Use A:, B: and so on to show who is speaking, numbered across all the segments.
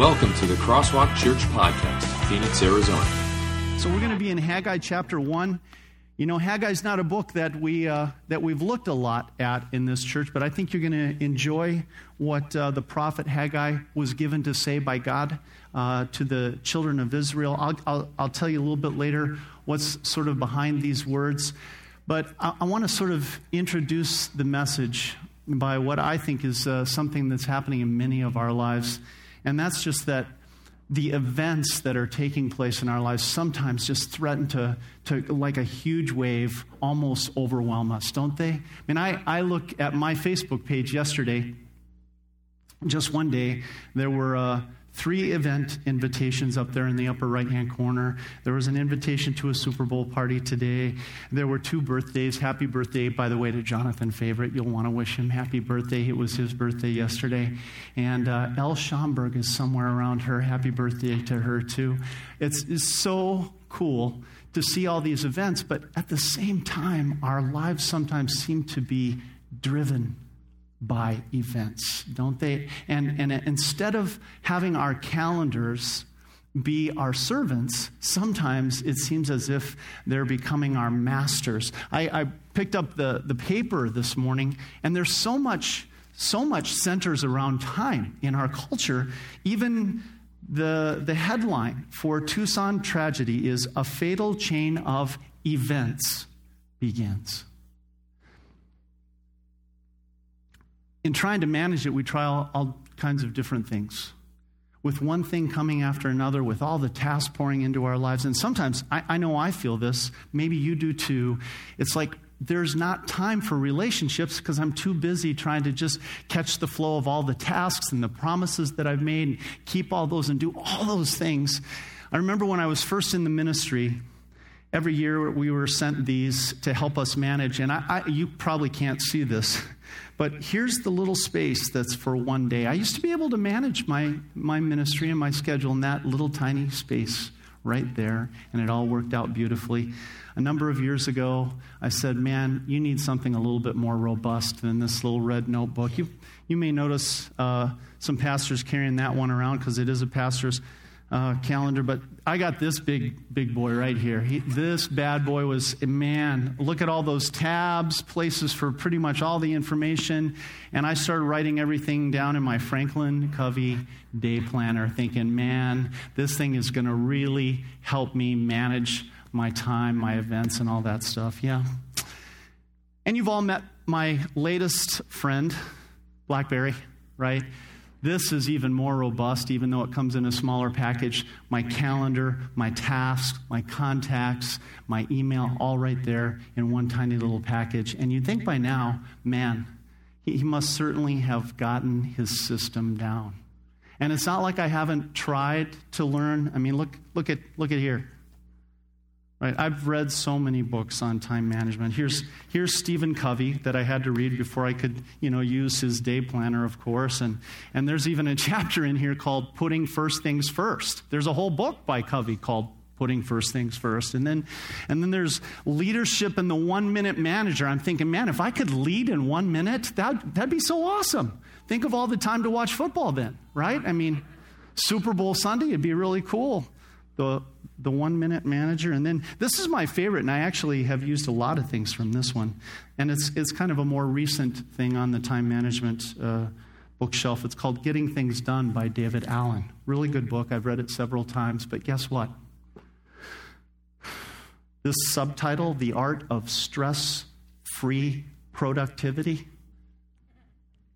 A: Welcome to the Crosswalk Church Podcast, Phoenix, Arizona.
B: So we're going to be in Haggai chapter 1. You know, Haggai's not a book that, we, uh, that we've looked a lot at in this church, but I think you're going to enjoy what uh, the prophet Haggai was given to say by God uh, to the children of Israel. I'll, I'll, I'll, tell you a little bit later what's sort of behind these words. But I, I want to sort of introduce the message by what I think is uh, something that's happening in many of our lives. And that's just that the events that are taking place in our lives sometimes just threaten to, to like a huge wave, almost overwhelm us, don't they? I mean, I, I look at my Facebook page yesterday, just one day, there were. Uh, three event invitations up there in the upper right hand corner. There was an invitation to a Super Bowl party today. There were two birthdays. Happy birthday, by the way, to Jonathan Favorite. You'll want to wish him happy birthday. It was his birthday yesterday. And uh, Elle Schomburg is somewhere around her. Happy birthday to her, too. It's, it's so cool to see all these events, but at the same time, our lives sometimes seem to be driven by events, don't they? And, and instead of having our calendars be our servants, sometimes it seems as if they're becoming our masters. I, I picked up the, the paper this morning, and there's so much, so much centers around time in our culture. Even the, the headline for Tucson tragedy is A Fatal Chain of Events Begins. In trying to manage it, we try all, all, kinds of different things. With one thing coming after another, with all the tasks pouring into our lives. And sometimes, I, I know I feel this, maybe you do too. It's like there's not time for relationships because I'm too busy trying to just catch the flow of all the tasks and the promises that I've made, and keep all those and do all those things. I remember when I was first in the ministry, every year we were sent these to help us manage. And I, I, you probably can't see this. But here's the little space that's for one day. I used to be able to manage my, my ministry and my schedule in that little tiny space right there, and it all worked out beautifully. A number of years ago, I said, Man, you need something a little bit more robust than this little red notebook. You, you may notice uh, some pastors carrying that one around because it is a pastor's uh, calendar, but I got this big, big boy right here. He, this bad boy was, man, look at all those tabs, places for pretty much all the information. And I started writing everything down in my Franklin Covey day planner, thinking, man, this thing is going to really help me manage my time, my events, and all that stuff. Yeah. And you've all met my latest friend, Blackberry, right? This is even more robust, even though it comes in a smaller package. My calendar, my tasks, my contacts, my email, all right there in one tiny little package. And you'd think by now, man, he must certainly have gotten his system down. And it's not like I haven't tried to learn. I mean, look, look, at, look at here. Right? I've read so many books on time management. Here's, here's Stephen Covey that I had to read before I could, you know, use his day planner, of course. And, and there's even a chapter in here called Putting First Things First. There's a whole book by Covey called Putting First Things First. And then, and then there's leadership in the one minute manager. I'm thinking, man, if I could lead in one minute, that, that'd be so awesome. Think of all the time to watch football then, right? I mean, Super Bowl Sunday, it'd be really cool the, the one minute manager. And then this is my favorite, and I actually have used a lot of things from this one. And it's, it's kind of a more recent thing on the time management uh, bookshelf. It's called Getting Things Done by David Allen. Really good book. I've read it several times, but guess what? This subtitle, The Art of Stress Free Productivity,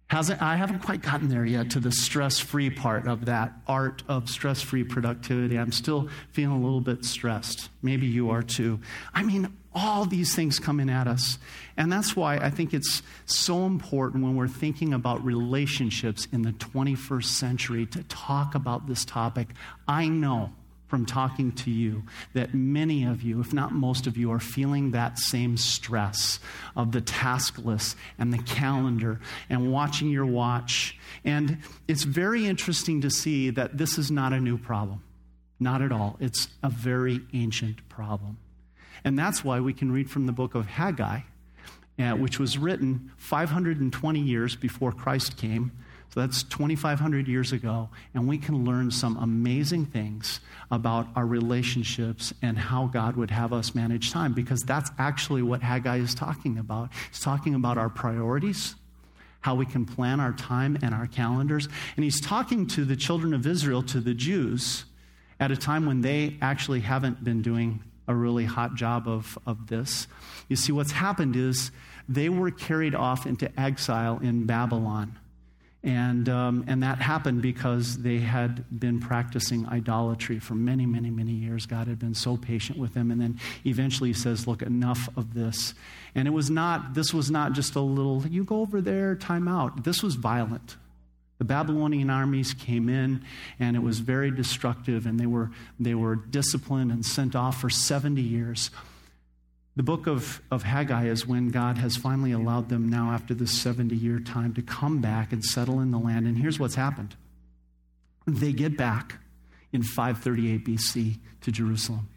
B: Hasn't, I haven't quite gotten there yet to the stress free part of that art of stress free productivity. I'm still feeling a little bit stressed. Maybe you are too. I mean, all these things coming at us. And that's why I think it's so important when we're thinking about relationships in the 21st century to talk about this topic. I know from talking to you that many of you, if not most of you, are feeling that same stress of the task list and the calendar and watching your watch. And it's very interesting to see that this is not a new problem. Not at all. It's a very ancient problem. And that's why we can read from the book of Haggai, uh, which was written 520 years before Christ came that's 2,500 years ago, and we can learn some amazing things about our relationships and how God would have us manage time because that's actually what Haggai is talking about. He's talking about our priorities, how we can plan our time and our calendars. And he's talking to the children of Israel, to the Jews, at a time when they actually haven't been doing a really hot job of, of this. You see, what's happened is they were carried off into exile in Babylon. And, um, and that happened because they had been practicing idolatry for many, many, many years. God had been so patient with them. And then eventually he says, Look, enough of this. And it was not, this was not just a little, you go over there, time out. This was violent. The Babylonian armies came in, and it was very destructive, and they were, they were disciplined and sent off for 70 years. The book of, of Haggai is when God has finally allowed them now, after this 70 year time, to come back and settle in the land. And here's what's happened they get back in 538 BC to Jerusalem.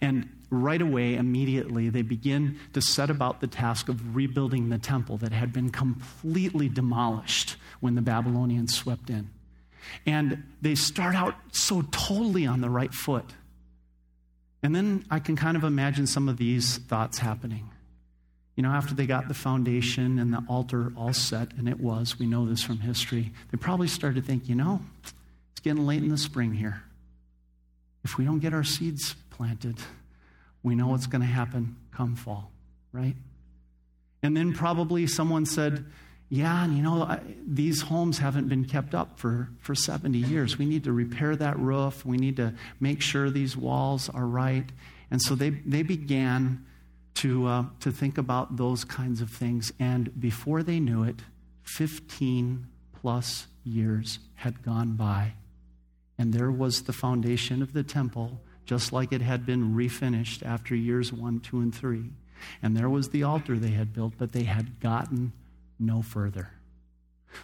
B: And right away, immediately, they begin to set about the task of rebuilding the temple that had been completely demolished when the Babylonians swept in. And they start out so totally on the right foot. And then I can kind of imagine some of these thoughts happening. You know, after they got the foundation and the altar all set, and it was, we know this from history, they probably started to think, you know, it's getting late in the spring here. If we don't get our seeds planted, we know what's going to happen come fall, right? And then probably someone said, yeah, and you know, I, these homes haven't been kept up for, for 70 years. We need to repair that roof. We need to make sure these walls are right. And so they, they began to, uh, to think about those kinds of things. And before they knew it, 15 plus years had gone by. And there was the foundation of the temple, just like it had been refinished after years one, two, and three. And there was the altar they had built, but they had gotten no further.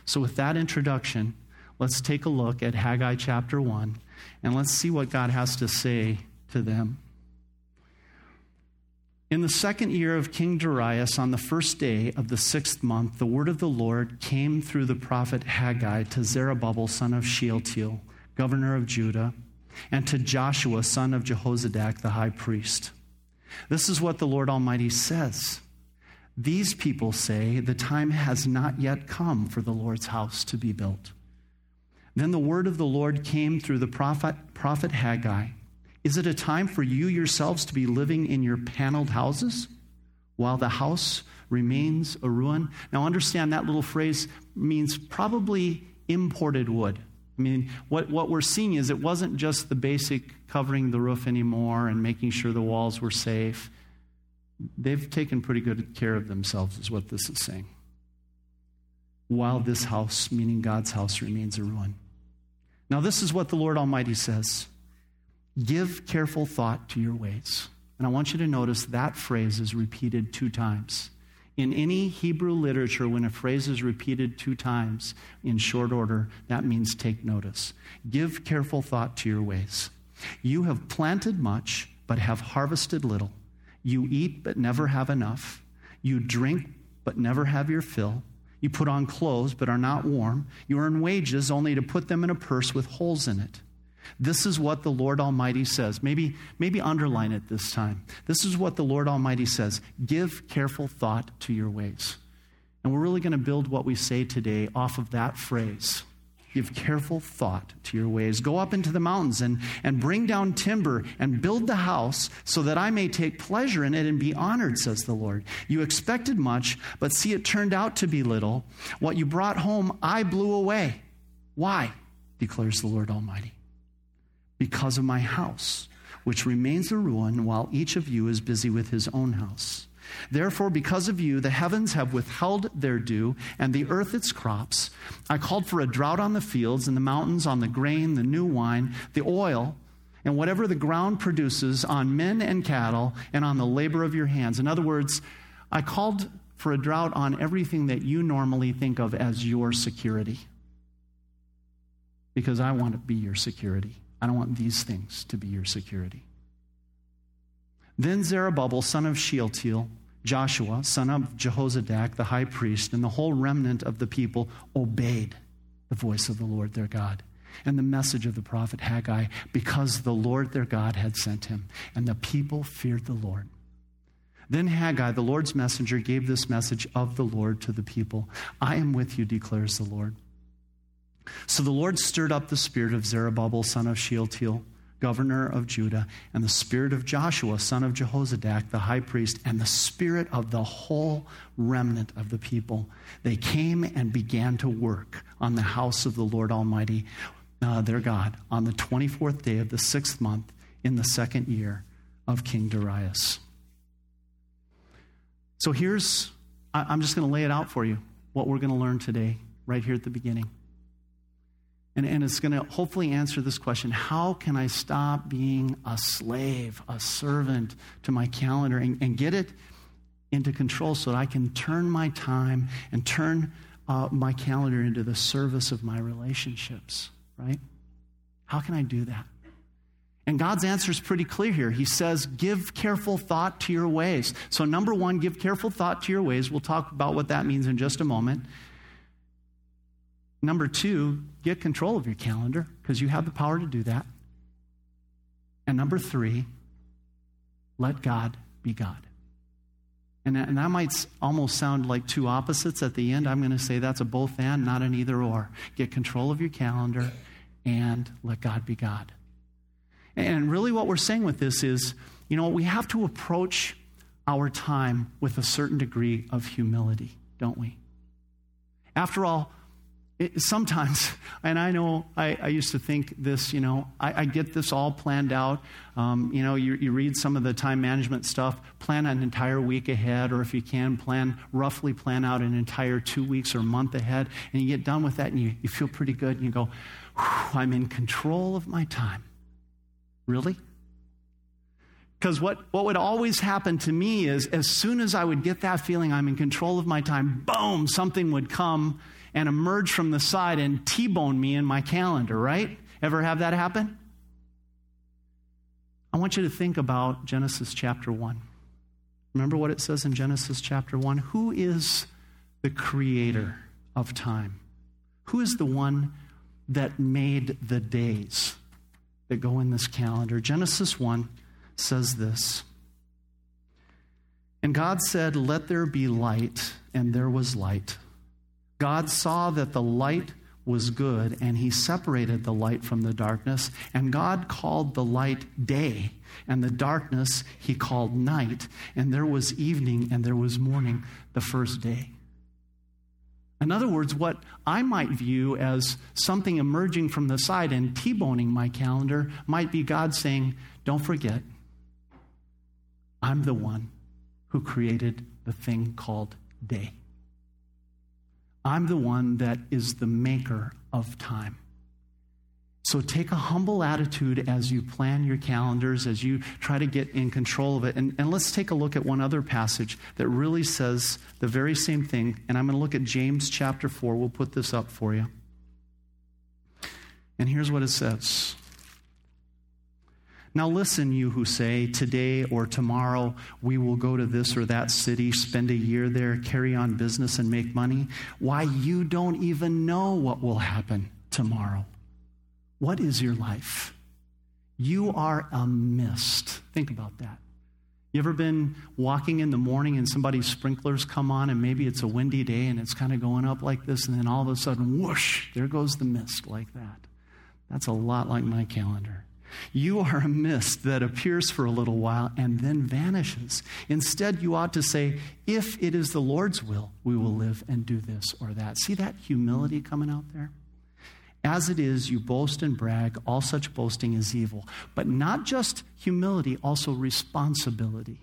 B: So, with that introduction, let's take a look at Haggai chapter 1 and let's see what God has to say to them. In the second year of King Darius, on the first day of the sixth month, the word of the Lord came through the prophet Haggai to Zerubbabel, son of Shealtiel, governor of Judah, and to Joshua, son of Jehozadak, the high priest. This is what the Lord Almighty says. These people say the time has not yet come for the Lord's house to be built. Then the word of the Lord came through the prophet, prophet Haggai. Is it a time for you yourselves to be living in your paneled houses while the house remains a ruin? Now, understand that little phrase means probably imported wood. I mean, what, what we're seeing is it wasn't just the basic covering the roof anymore and making sure the walls were safe they've taken pretty good care of themselves, is what this is saying. While this house, meaning God's house, remains a ruin. Now, this is what the Lord Almighty says Give careful thought to your ways. And I want you to notice that phrase is repeated two times. In any Hebrew literature, when a phrase is repeated two times in short order, that means take notice. Give careful thought to your ways. You have planted much, but have harvested little. You eat but never have enough. You drink but never have your fill. You put on clothes but are not warm. You earn wages only to put them in a purse with holes in it. This is what the Lord Almighty says. Maybe, maybe underline it this time. This is what the Lord Almighty says Give careful thought to your ways. And we're really going to build what we say today off of that phrase. Give careful thought to your ways. Go up into the mountains and, and bring down timber and build the house so that I may take pleasure in it and be honored, says the Lord. You expected much, but see, it turned out to be little. What you brought home, I blew away. Why? declares the Lord Almighty. Because of my house, which remains a ruin while each of you is busy with his own house. Therefore, because of you, the heavens have withheld their dew, and the earth its crops. I called for a drought on the fields and the mountains, on the grain, the new wine, the oil, and whatever the ground produces, on men and cattle, and on the labor of your hands. In other words, I called for a drought on everything that you normally think of as your security. Because I want to be your security. I don't want these things to be your security. Then Zerubbabel, son of Shealtiel, Joshua, son of Jehozadak, the high priest, and the whole remnant of the people obeyed. the voice of the Lord their God and the message of the prophet Haggai because the Lord their God had sent him, and the people feared the Lord. Then Haggai, the Lord's messenger, gave this message of the Lord to the people I am with you, declares the Lord. So the Lord stirred up the spirit of Zerubbabel, son of Shealtiel, governor of Judah, and the spirit of Joshua, son of Jehozadak, the high priest, and the spirit of the whole remnant of the people. They came and began to work on the house of the Lord Almighty, uh, their God, on the 24th day of the sixth month in the second year of King Darius. So here's, I'm just going to lay it out for you, what we're going to learn today, right here at the beginning. And, and it's going to hopefully answer this question How can I stop being a slave, a servant to my calendar, and, and get it into control so that I can turn my time and turn uh, my calendar into the service of my relationships, right? How can I do that? And God's answer is pretty clear here. He says, Give careful thought to your ways. So, number one, give careful thought to your ways. We'll talk about what that means in just a moment. Number two, get control of your calendar because you have the power to do that. And number three, let God be God. And that, and that might almost sound like two opposites at the end. I'm going to say that's a both and, not an either or. Get control of your calendar and let God be God. And really, what we're saying with this is you know, we have to approach our time with a certain degree of humility, don't we? After all, it, sometimes, and I know I, I, used to think this, you know, I, I get this all planned out. Um, you know, you, you, read some of the time management stuff, plan an entire week ahead, or if you can, plan, roughly plan out an entire two weeks or month ahead, and you get done with that and you, you feel pretty good, and you go, I'm in control of my time. Really? Because what, what would always happen to me is as soon as I would get that feeling I'm in control of my time, boom, something would come and emerge from the side and T bone me in my calendar, right? Ever have that happen? I want you to think about Genesis chapter 1. Remember what it says in Genesis chapter 1? Who is the creator of time? Who is the one that made the days that go in this calendar? Genesis 1 says this And God said, Let there be light, and there was light. God saw that the light was good, and he separated the light from the darkness. And God called the light day, and the darkness he called night. And there was evening, and there was morning the first day. In other words, what I might view as something emerging from the side and T boning my calendar might be God saying, Don't forget, I'm the one who created the thing called day. I'm the one that is the maker of time. So take a humble attitude as you plan your calendars, as you try to get in control of it. And, and let's take a look at one other passage that really says the very same thing. And I'm going to look at James chapter 4. We'll put this up for you. And here's what it says now, listen, you who say, Today or tomorrow we will go to this or that city, spend a year there, carry on business, and make money. Why, you don't even know what will happen tomorrow. What is your life? You are a mist. Think about that. You ever been walking in the morning and somebody's sprinklers come on, and maybe it's a windy day and it's kind of going up like this, and then all of a sudden, whoosh, there goes the mist like that. That's a lot like my calendar. You are a mist that appears for a little while and then vanishes. Instead, you ought to say, If it is the Lord's will, we will live and do this or that. See that humility coming out there? As it is, you boast and brag. All such boasting is evil. But not just humility, also responsibility.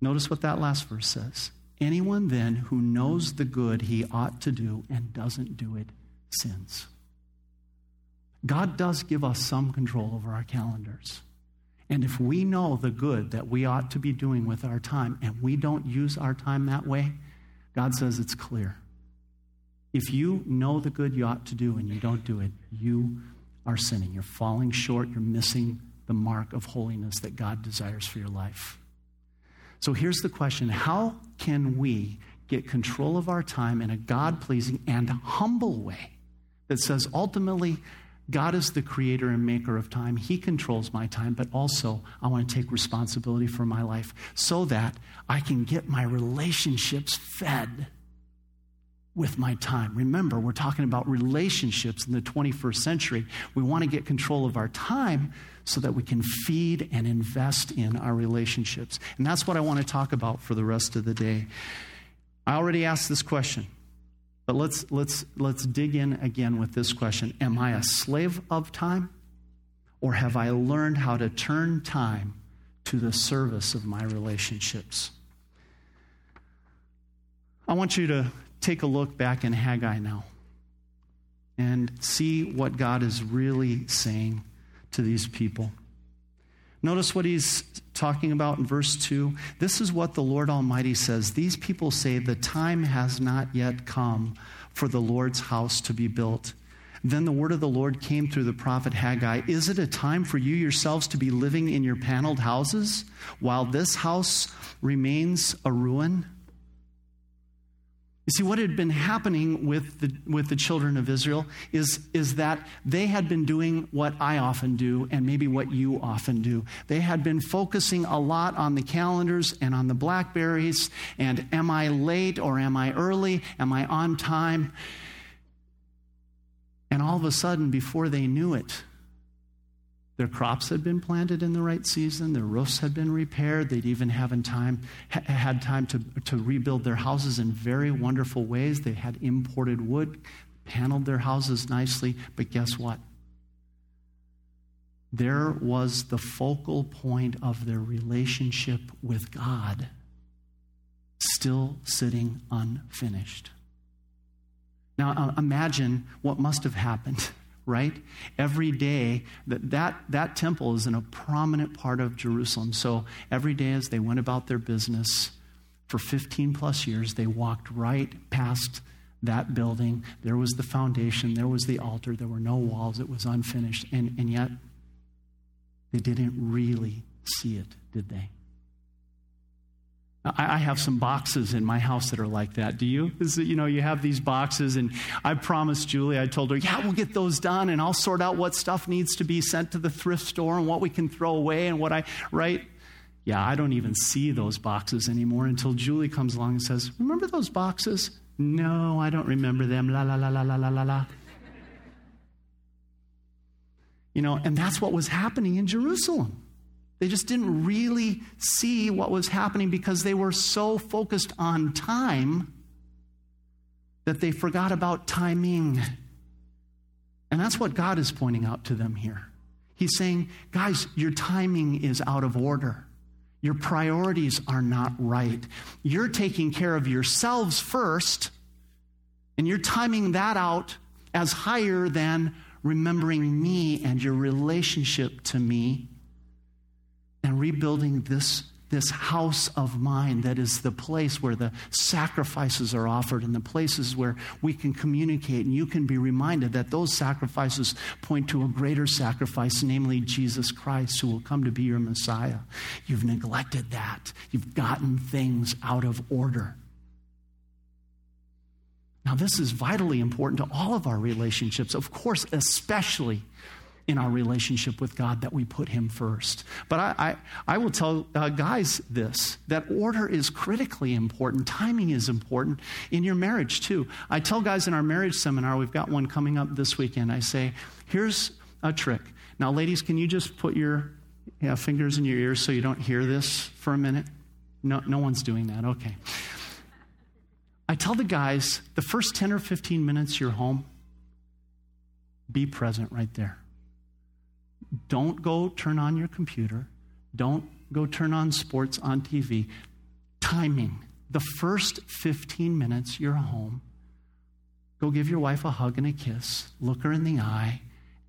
B: Notice what that last verse says. Anyone then who knows the good he ought to do and doesn't do it sins. God does give us some control over our calendars. And if we know the good that we ought to be doing with our time and we don't use our time that way, God says it's clear. If you know the good you ought to do and you don't do it, you are sinning. You're falling short. You're missing the mark of holiness that God desires for your life. So here's the question How can we get control of our time in a God pleasing and humble way that says ultimately, God is the creator and maker of time. He controls my time, but also I want to take responsibility for my life so that I can get my relationships fed with my time. Remember, we're talking about relationships in the 21st century. We want to get control of our time so that we can feed and invest in our relationships. And that's what I want to talk about for the rest of the day. I already asked this question. But let's, let's, let's dig in again with this question Am I a slave of time? Or have I learned how to turn time to the service of my relationships? I want you to take a look back in Haggai now and see what God is really saying to these people. Notice what he's talking about in verse 2. This is what the Lord Almighty says. These people say, The time has not yet come for the Lord's house to be built. Then the word of the Lord came through the prophet Haggai Is it a time for you yourselves to be living in your paneled houses while this house remains a ruin? You see, what had been happening with the, with the children of Israel is, is that they had been doing what I often do, and maybe what you often do. They had been focusing a lot on the calendars and on the blackberries, and am I late or am I early? Am I on time? And all of a sudden, before they knew it, their crops had been planted in the right season. Their roofs had been repaired. They'd even have time, had time to, to rebuild their houses in very wonderful ways. They had imported wood, paneled their houses nicely. But guess what? There was the focal point of their relationship with God still sitting unfinished. Now, uh, imagine what must have happened right? Every day, that, that, that temple is in a prominent part of Jerusalem. So every day as they went about their business for 15 plus years, they walked right past that building. There was the foundation, there was the altar, there were no walls, it was unfinished. And, and yet, they didn't really see it, did they? I have some boxes in my house that are like that. Do you? You know, you have these boxes, and I promised Julie, I told her, yeah, we'll get those done, and I'll sort out what stuff needs to be sent to the thrift store and what we can throw away and what I, right? Yeah, I don't even see those boxes anymore until Julie comes along and says, Remember those boxes? No, I don't remember them. La, la, la, la, la, la, la. You know, and that's what was happening in Jerusalem. They just didn't really see what was happening because they were so focused on time that they forgot about timing. And that's what God is pointing out to them here. He's saying, guys, your timing is out of order. Your priorities are not right. You're taking care of yourselves first, and you're timing that out as higher than remembering me and your relationship to me and rebuilding this, this house of mine that is the place where the sacrifices are offered and the places where we can communicate and you can be reminded that those sacrifices point to a greater sacrifice, namely Jesus Christ, who will come to be your Messiah. You've neglected that, you've gotten things out of order. Now, this is vitally important to all of our relationships, of course, especially in our relationship with God that we put Him first. But I, I, I will tell uh, guys this that order is critically important, timing is important in your marriage too. I tell guys in our marriage seminar, we've got one coming up this weekend, I say, here's a trick. Now, ladies, can you just put your yeah, fingers in your ears so you don't hear this for a minute? No, no one's doing that. Okay. I tell the guys the first 10 or 15 minutes you're home, be present right there. Don't go turn on your computer. Don't go turn on sports on TV. Timing. The first 15 minutes you're home, go give your wife a hug and a kiss, look her in the eye,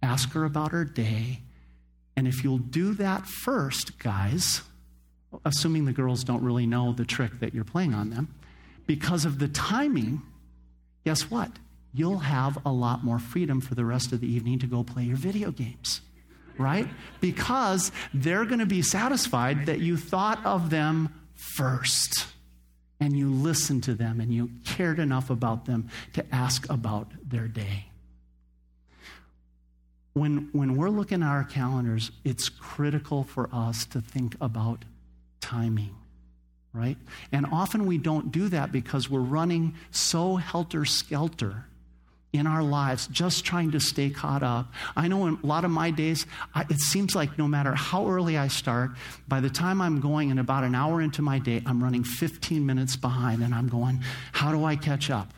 B: ask her about her day. And if you'll do that first, guys, assuming the girls don't really know the trick that you're playing on them, because of the timing, guess what? You'll have a lot more freedom for the rest of the evening to go play your video games right? Because they're going to be satisfied that you thought of them first. and you listened to them and you cared enough about them to ask about their day. When, when we're looking at our calendars, it's critical for us to think about timing, right? And often we don't do that because we're running so helter skelter in our lives just trying to stay caught up. I know in a lot of my days, I, it seems like no matter how early I start, by the time I'm going and about an hour into my day, I'm running 15 minutes behind and I'm going, how do I catch up?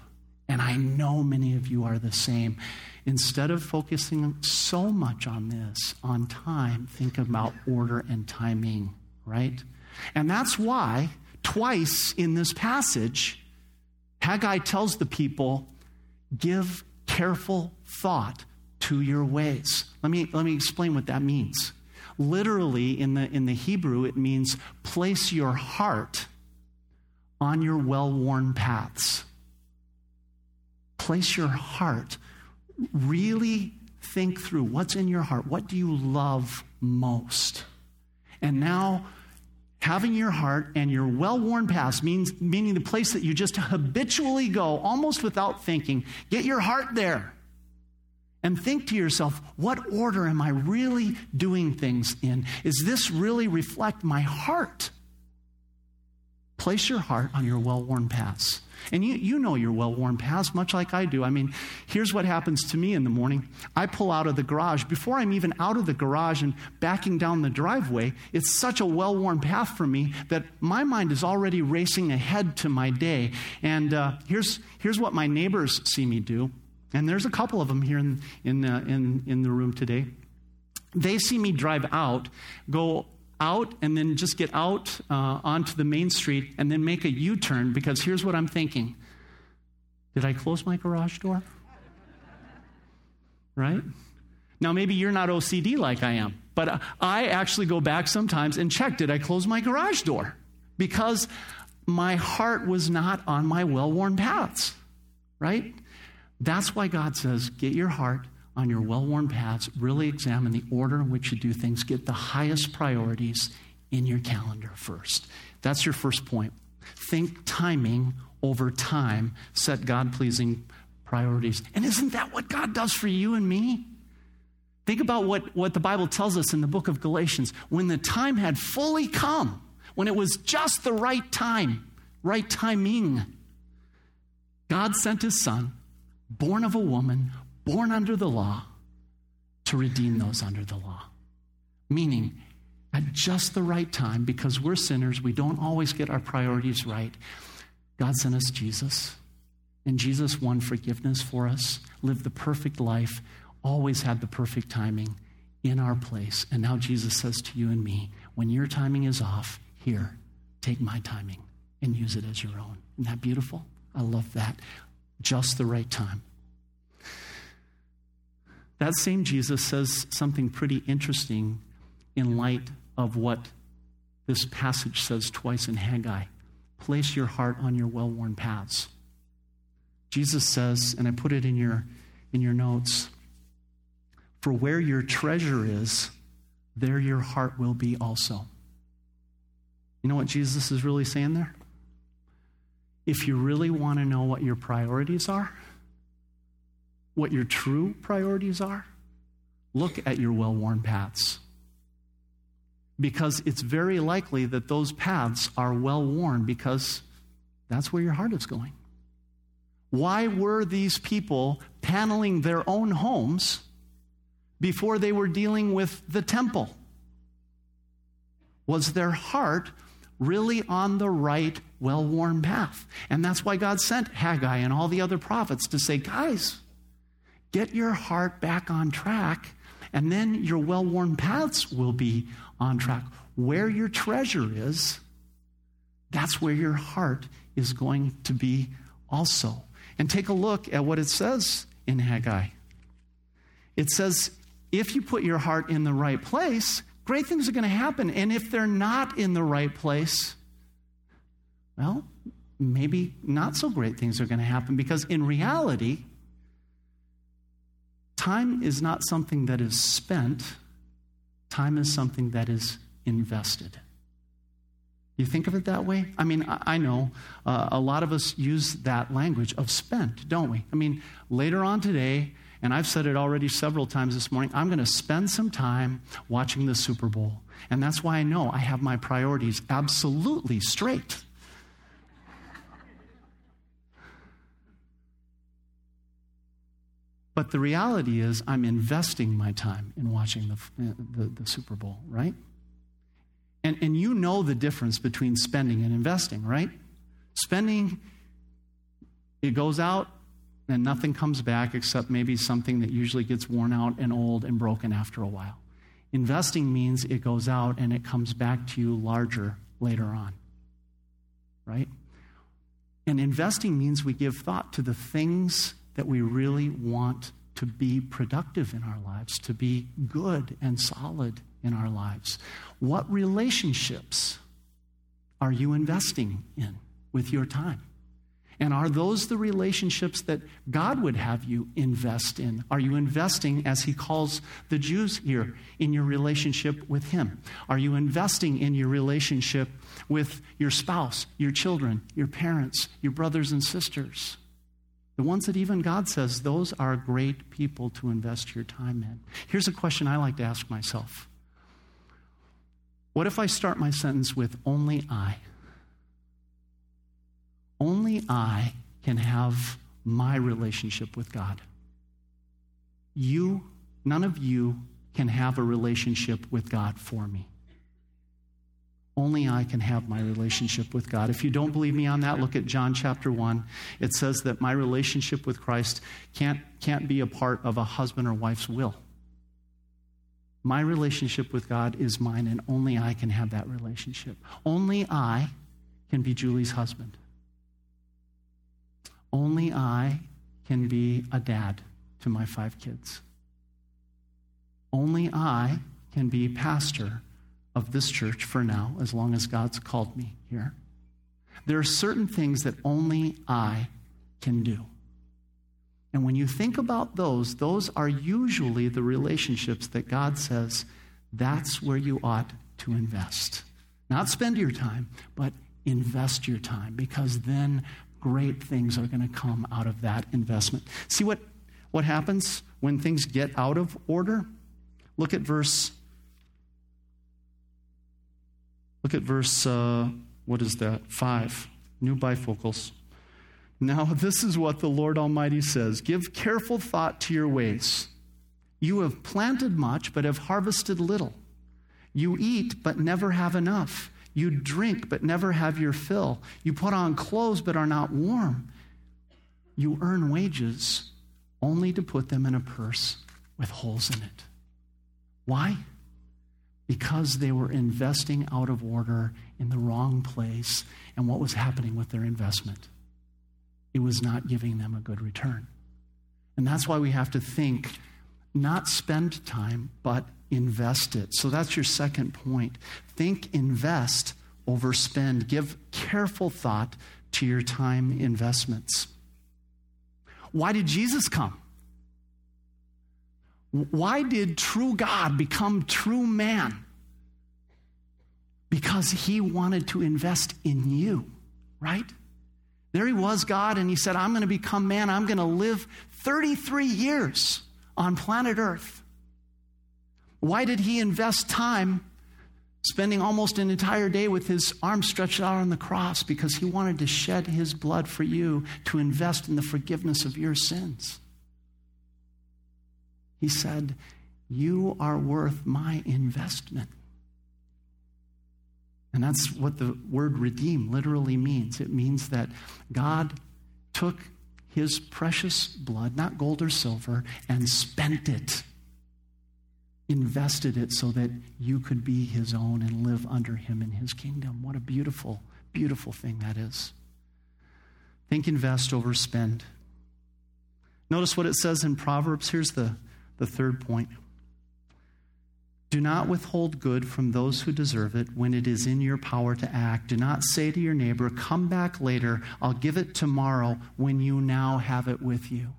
B: And I know many of you are the same. Instead of focusing so much on this, on time, think about order and timing, right? And that's why twice in this passage, Haggai tells the people, give careful thought to your ways. Let me, let me explain what that means. Literally, in the, in the Hebrew, it means place your heart on your well worn paths. Place your heart. Really think through what's in your heart. What do you love most? And now having your heart and your well worn paths, means, meaning the place that you just habitually go, almost without thinking, get your heart there. And think to yourself, what order am I really doing things in? Is this really reflect my heart? Place your heart on your well worn paths. And you, you know your well worn paths, much like I do. I mean, here's what happens to me in the morning I pull out of the garage. Before I'm even out of the garage and backing down the driveway, it's such a well worn path for me that my mind is already racing ahead to my day. And uh, here's, here's what my neighbors see me do. And there's a couple of them here in, in, uh, in, in the room today. They see me drive out, go out and then just get out uh, onto the main street and then make a U turn because here's what I'm thinking Did I close my garage door? Right? Now, maybe you're not OCD like I am, but I actually go back sometimes and check did I close my garage door? Because my heart was not on my well worn paths, right? That's why God says, get your heart on your well worn paths, really examine the order in which you do things. Get the highest priorities in your calendar first. That's your first point. Think timing over time, set God pleasing priorities. And isn't that what God does for you and me? Think about what, what the Bible tells us in the book of Galatians. When the time had fully come, when it was just the right time, right timing, God sent his son, born of a woman, born under the law to redeem those under the law. Meaning, at just the right time, because we're sinners, we don't always get our priorities right. God sent us Jesus, and Jesus won forgiveness for us, lived the perfect life, always had the perfect timing in our place. And now Jesus says to you and me, when your timing is off, here, take my timing and use it as your own. Isn't that beautiful? I love that. Just the right time. That same Jesus says something pretty interesting in light of what this passage says twice in Haggai. Place your heart on your well worn paths. Jesus says, and I put it in your, in your notes for where your treasure is, there your heart will be also. You know what Jesus is really saying there? If you really want to know what your priorities are, what your true priorities are, look at your well worn paths. Because it's very likely that those paths are well worn because that's where your heart is going. Why were these people paneling their own homes before they were dealing with the temple? Was their heart really on the right, well worn path? And that's why God sent Haggai and all the other prophets to say, guys, Get your heart back on track, and then your well worn paths will be on track. Where your treasure is, that's where your heart is going to be also. And take a look at what it says in Haggai. It says, if you put your heart in the right place, great things are going to happen. And if they're not in the right place, well, maybe not so great things are going to happen because in reality, Time is not something that is spent, time is something that is invested. You think of it that way? I mean, I, I know uh, a lot of us use that language of spent, don't we? I mean, later on today, and I've said it already several times this morning, I'm going to spend some time watching the Super Bowl. And that's why I know I have my priorities absolutely straight. But the reality is, I'm investing my time in watching the, uh, the, the, Super Bowl, right? And, and you know the difference between spending and investing, right? Spending, it goes out and nothing comes back except maybe something that usually gets worn out and old and broken after a while. Investing means it goes out and it comes back to you larger later on, right? And investing means we give thought to the things that we really want to be productive in our lives, to be good and solid in our lives. What relationships are you investing in with your time? And are those the relationships that God would have you invest in? Are you investing, as he calls the Jews here, in your relationship with him? Are you investing in your relationship with your spouse, your children, your parents, your brothers and sisters? The ones that even God says, those are great people to invest your time in. Here's a question I like to ask myself What if I start my sentence with only I? Only I can have my relationship with God. You, none of you can have a relationship with God for me. Only I can have my relationship with God. If you don't believe me on that, look at John chapter 1. It says that my relationship with Christ can't, can't be a part of a husband or wife's will. My relationship with God is mine, and only I can have that relationship. Only I can be Julie's husband. Only I can be a dad to my five kids. Only I can be pastor of this church for now, as long as God's called me here. There are certain things that only I can do. And when you think about those, those are usually the relationships that God says that's where you ought to invest. Not spend your time, but invest your time because then great things are going to come out of that investment. See what, what happens when things get out of order? Look at verse. Look at verse, uh, what is that? Five. New bifocals. Now, this is what the Lord Almighty says Give careful thought to your ways. You have planted much, but have harvested little. You eat, but never have enough. You drink, but never have your fill. You put on clothes, but are not warm. You earn wages only to put them in a purse with holes in it. Why? Because they were investing out of order in the wrong place. And what was happening with their investment? It was not giving them a good return. And that's why we have to think not spend time, but invest it. So that's your second point. Think invest over spend. Give careful thought to your time investments. Why did Jesus come? Why did true God become true man? Because he wanted to invest in you, right? There he was, God, and he said, I'm going to become man. I'm going to live 33 years on planet Earth. Why did he invest time spending almost an entire day with his arms stretched out on the cross? Because he wanted to shed his blood for you to invest in the forgiveness of your sins. He said, You are worth my investment. And that's what the word redeem literally means. It means that God took his precious blood, not gold or silver, and spent it, invested it so that you could be his own and live under him in his kingdom. What a beautiful, beautiful thing that is. Think invest over spend. Notice what it says in Proverbs. Here's the, the third point. Do not withhold good from those who deserve it when it is in your power to act. Do not say to your neighbor, Come back later, I'll give it tomorrow when you now have it with you.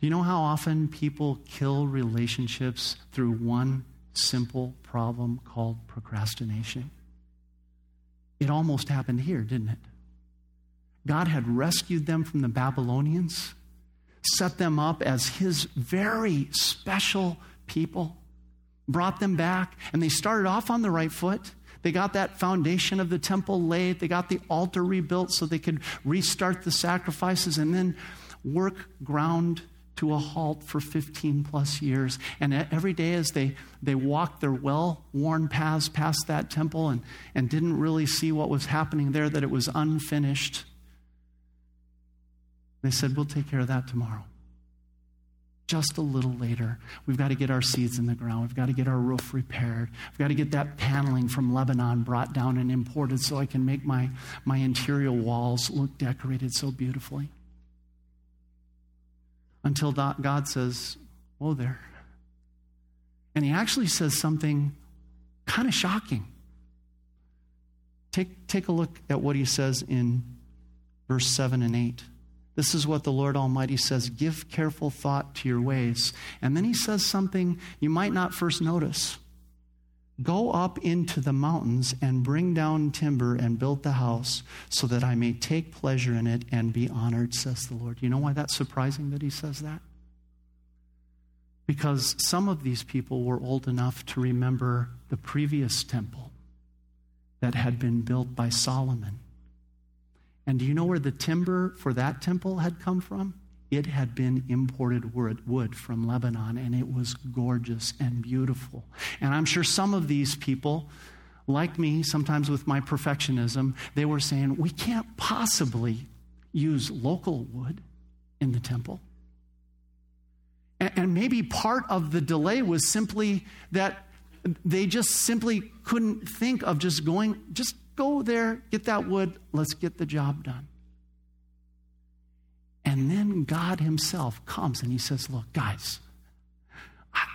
B: Do you know how often people kill relationships through one simple problem called procrastination? It almost happened here, didn't it? God had rescued them from the Babylonians, set them up as his very special people, brought them back, and they started off on the right foot. They got that foundation of the temple laid, they got the altar rebuilt so they could restart the sacrifices, and then work ground to a halt for 15 plus years. And every day as they, they walked their well worn paths past that temple and, and didn't really see what was happening there, that it was unfinished, they said, We'll take care of that tomorrow. Just a little later, we've got to get our seeds in the ground. We've got to get our roof repaired. We've got to get that paneling from Lebanon brought down and imported so I can make my, my interior walls look decorated so beautifully until God says, Whoa there. And he actually says something kind of shocking. Take, take a look at what he says in verse 7 and 8. This is what the Lord Almighty says Give careful thought to your ways. And then he says something you might not first notice. Go up into the mountains and bring down timber and build the house so that I may take pleasure in it and be honored, says the Lord. You know why that's surprising that he says that? Because some of these people were old enough to remember the previous temple that had been built by Solomon. And do you know where the timber for that temple had come from? It had been imported wood from Lebanon, and it was gorgeous and beautiful. And I'm sure some of these people, like me, sometimes with my perfectionism, they were saying, we can't possibly use local wood in the temple. And maybe part of the delay was simply that they just simply couldn't think of just going, just go there, get that wood, let's get the job done. And then God Himself comes and He says, Look, guys,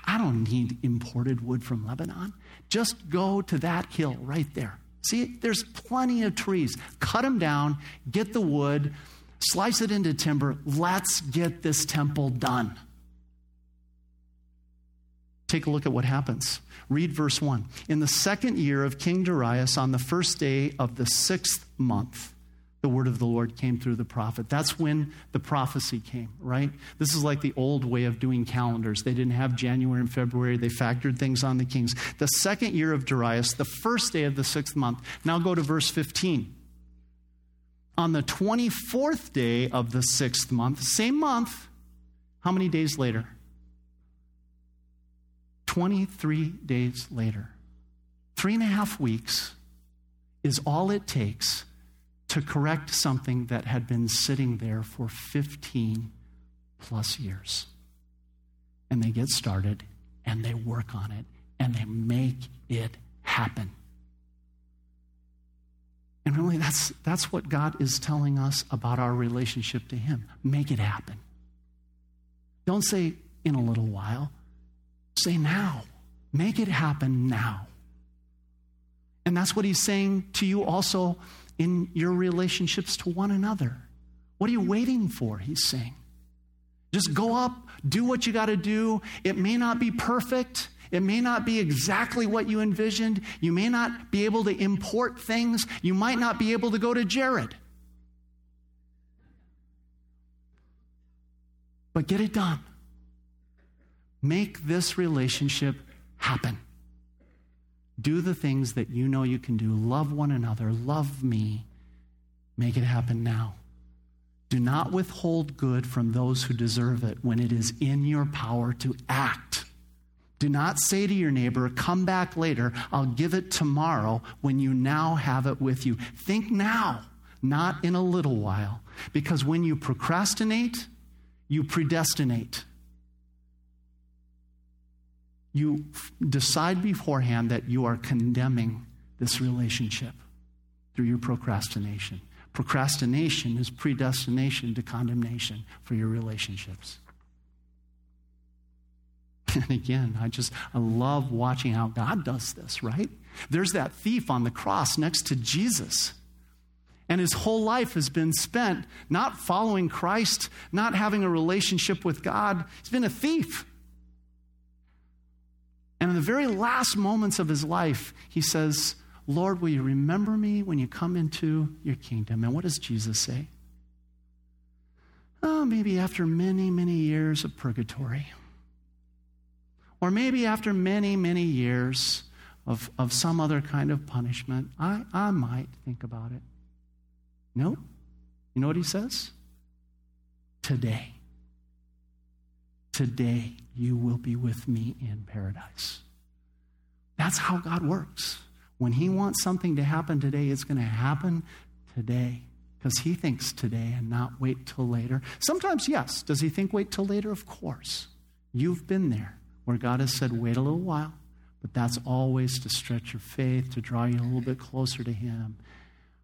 B: I don't need imported wood from Lebanon. Just go to that hill right there. See, there's plenty of trees. Cut them down, get the wood, slice it into timber. Let's get this temple done. Take a look at what happens. Read verse 1. In the second year of King Darius, on the first day of the sixth month, the word of the Lord came through the prophet. That's when the prophecy came, right? This is like the old way of doing calendars. They didn't have January and February, they factored things on the kings. The second year of Darius, the first day of the sixth month. Now go to verse 15. On the 24th day of the sixth month, same month, how many days later? 23 days later. Three and a half weeks is all it takes to correct something that had been sitting there for 15 plus years. And they get started and they work on it and they make it happen. And really, that's, that's what God is telling us about our relationship to Him. Make it happen. Don't say in a little while, say now. Make it happen now. And that's what He's saying to you also in your relationships to one another. What are you waiting for? He's saying. Just go up, do what you got to do. It may not be perfect. It may not be exactly what you envisioned. You may not be able to import things. You might not be able to go to Jared. But get it done. Make this relationship happen. Do the things that you know you can do. Love one another. Love me. Make it happen now. Do not withhold good from those who deserve it when it is in your power to act. Do not say to your neighbor, Come back later, I'll give it tomorrow when you now have it with you. Think now, not in a little while. Because when you procrastinate, you predestinate you decide beforehand that you are condemning this relationship through your procrastination. Procrastination is predestination to condemnation for your relationships. And again, I just I love watching how God does this, right? There's that thief on the cross next to Jesus. And his whole life has been spent not following Christ, not having a relationship with God. He's been a thief. And in the very last moments of his life, he says, Lord, will you remember me when you come into your kingdom? And what does Jesus say? Oh, maybe after many, many years of purgatory. Or maybe after many, many years of, of some other kind of punishment, I, I might think about it. No. You know what he says? Today. Today you will be with me in paradise. That's how God works. When He wants something to happen today, it's going to happen today because He thinks today and not wait till later. Sometimes, yes. Does He think wait till later? Of course. You've been there where God has said, wait a little while, but that's always to stretch your faith, to draw you a little bit closer to Him.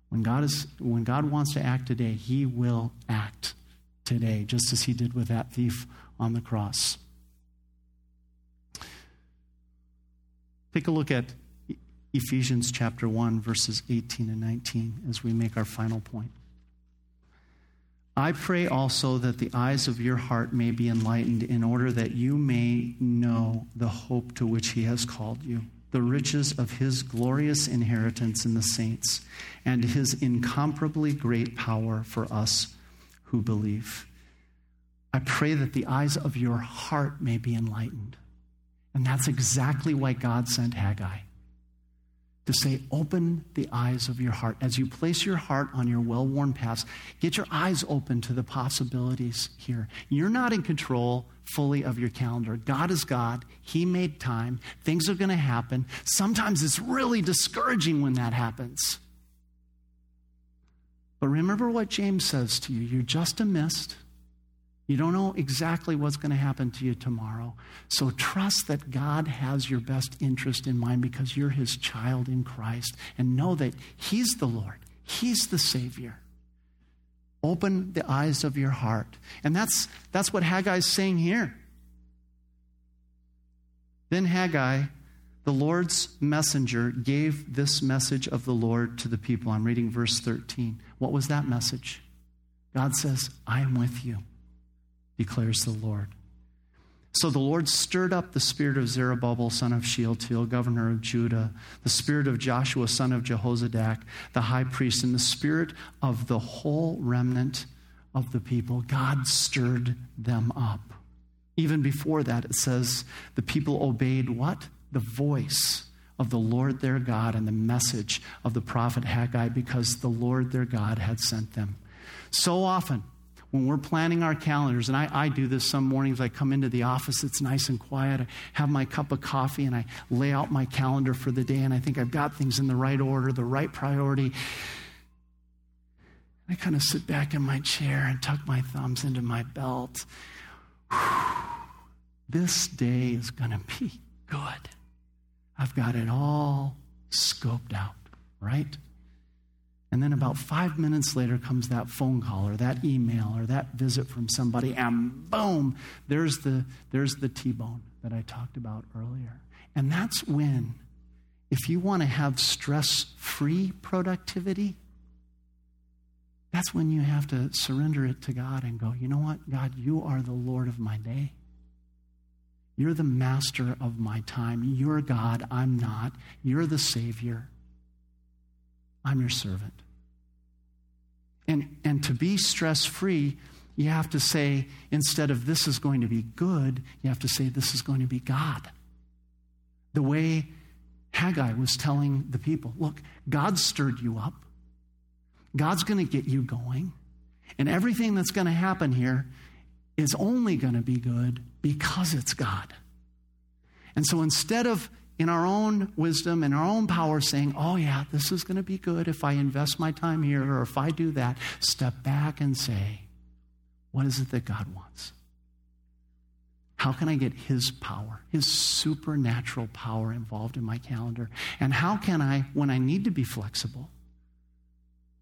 B: When God, is, when God wants to act today, He will act today, just as He did with that thief on the cross. Take a look at Ephesians chapter 1, verses 18 and 19, as we make our final point. I pray also that the eyes of your heart may be enlightened in order that you may know the hope to which he has called you, the riches of his glorious inheritance in the saints, and his incomparably great power for us who believe. I pray that the eyes of your heart may be enlightened. And that's exactly why God sent Haggai to say, Open the eyes of your heart. As you place your heart on your well worn paths, get your eyes open to the possibilities here. You're not in control fully of your calendar. God is God. He made time. Things are going to happen. Sometimes it's really discouraging when that happens. But remember what James says to you you're just a mist. You don't know exactly what's going to happen to you tomorrow. So trust that God has your best interest in mind because you're his child in Christ and know that he's the Lord, he's the Savior. Open the eyes of your heart. And that's, that's what Haggai's saying here. Then Haggai, the Lord's messenger, gave this message of the Lord to the people. I'm reading verse 13. What was that message? God says, I am with you declares the Lord. So the Lord stirred up the spirit of Zerubbabel, son of Shealtiel, governor of Judah, the spirit of Joshua, son of Jehozadak, the high priest, and the spirit of the whole remnant of the people. God stirred them up. Even before that, it says the people obeyed what? The voice of the Lord their God and the message of the prophet Haggai because the Lord their God had sent them. So often, when we're planning our calendars, and I, I, do this some mornings, I come into the office, it's nice and quiet. I have my cup of coffee and I lay out my calendar for the day, and I think I've got things in the right order, the right priority. I kind of sit back in my chair and tuck my thumbs into my belt. This day is going to be good. I've got it all scoped out, right? And then about mm-hmm. five minutes later comes that phone call or that email or that visit from somebody, and boom, there's the, there's the T bone that I talked about earlier. And that's when, if you want to have stress free productivity, that's when you have to surrender it to God and go, you know what, God, you are the Lord of my day. You're the master of my time. You're God. I'm not. You're the Savior. I'm your servant. And, and to be stress free, you have to say, instead of this is going to be good, you have to say this is going to be God. The way Haggai was telling the people look, God stirred you up, God's going to get you going, and everything that's going to happen here is only going to be good because it's God. And so instead of in our own wisdom and our own power saying, oh, yeah, this is going to be good if I invest my time here or if I do that, step back and say, what is it that God wants? How can I get His power, His supernatural power involved in my calendar? And how can I, when I need to be flexible,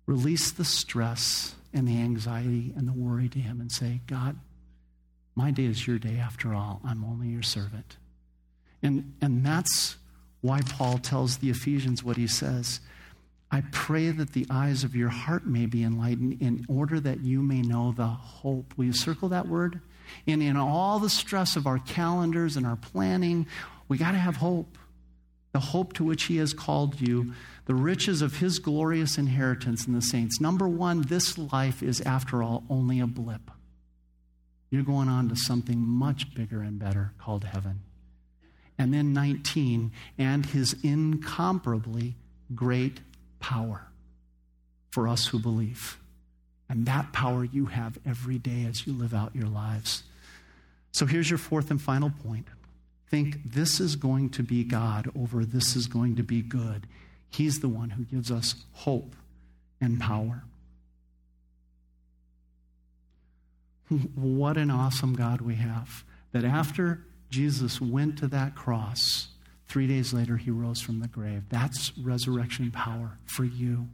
B: release the stress and the anxiety and the worry to Him and say, God, my day is your day after all. I'm only your servant. And, and that's why Paul tells the Ephesians what he says. I pray that the eyes of your heart may be enlightened in order that you may know the hope. Will you circle that word? And in all the stress of our calendars and our planning, we got to have hope. the hope to which he has called you, the riches of his glorious inheritance in the saints. Number one, this life is, after all, only a blip. You're going on to something much bigger and better called heaven. And then 19, and his incomparably great power for us who believe. And that power you have every day as you live out your lives. So here's your fourth and final point. Think this is going to be God over this is going to be good. He's the one who gives us hope and power. What an awesome God we have. That after Jesus went to that cross, three days later he rose from the grave. That's resurrection power for you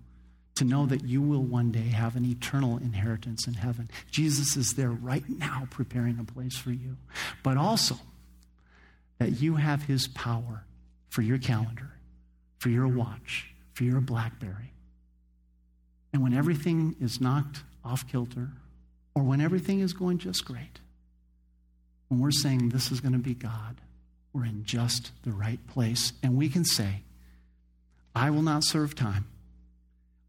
B: to know that you will one day have an eternal inheritance in heaven. Jesus is there right now preparing a place for you. But also that you have his power for your calendar, for your watch, for your Blackberry. And when everything is knocked off kilter, or when everything is going just great, when we're saying this is going to be God, we're in just the right place. And we can say, I will not serve time.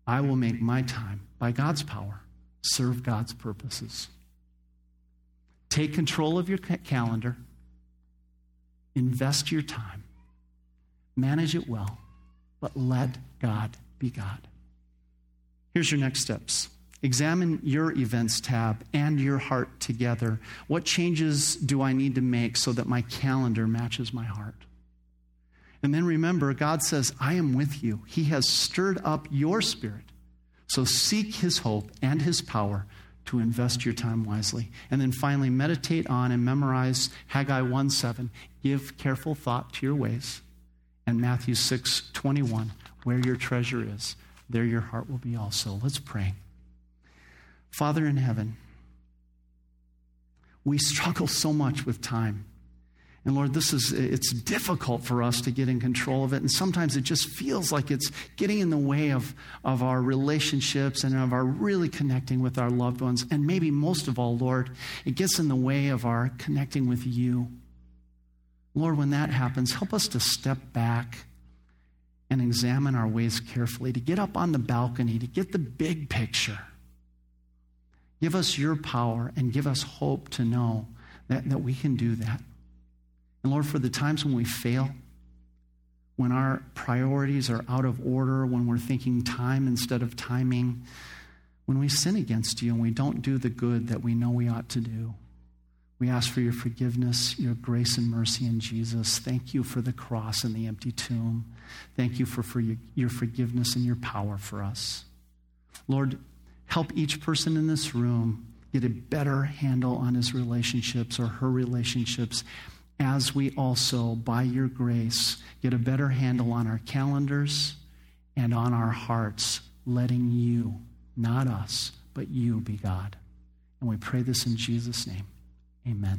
B: I will make my time, by God's power, serve God's purposes. Take control of your calendar, invest your time, manage it well, but let God be God. Here's your next steps. Examine your events tab and your heart together. What changes do I need to make so that my calendar matches my heart? And then remember, God says, I am with you. He has stirred up your spirit. So seek his hope and his power to invest your time wisely. And then finally, meditate on and memorize Haggai 1 7. Give careful thought to your ways. And Matthew 6 21. Where your treasure is, there your heart will be also. Let's pray. Father in heaven, we struggle so much with time. And Lord, this is, it's difficult for us to get in control of it. And sometimes it just feels like it's getting in the way of, of our relationships and of our really connecting with our loved ones. And maybe most of all, Lord, it gets in the way of our connecting with you. Lord, when that happens, help us to step back and examine our ways carefully, to get up on the balcony, to get the big picture. Give us your power and give us hope to know that, that we can do that. And Lord, for the times when we fail, when our priorities are out of order, when we're thinking time instead of timing, when we sin against you and we don't do the good that we know we ought to do. We ask for your forgiveness, your grace and mercy in Jesus. Thank you for the cross and the empty tomb. Thank you for, for your, your forgiveness and your power for us. Lord, help each person in this room get a better handle on his relationships or her relationships as we also, by your grace, get a better handle on our calendars and on our hearts, letting you, not us, but you be God. And we pray this in Jesus' name. Amen.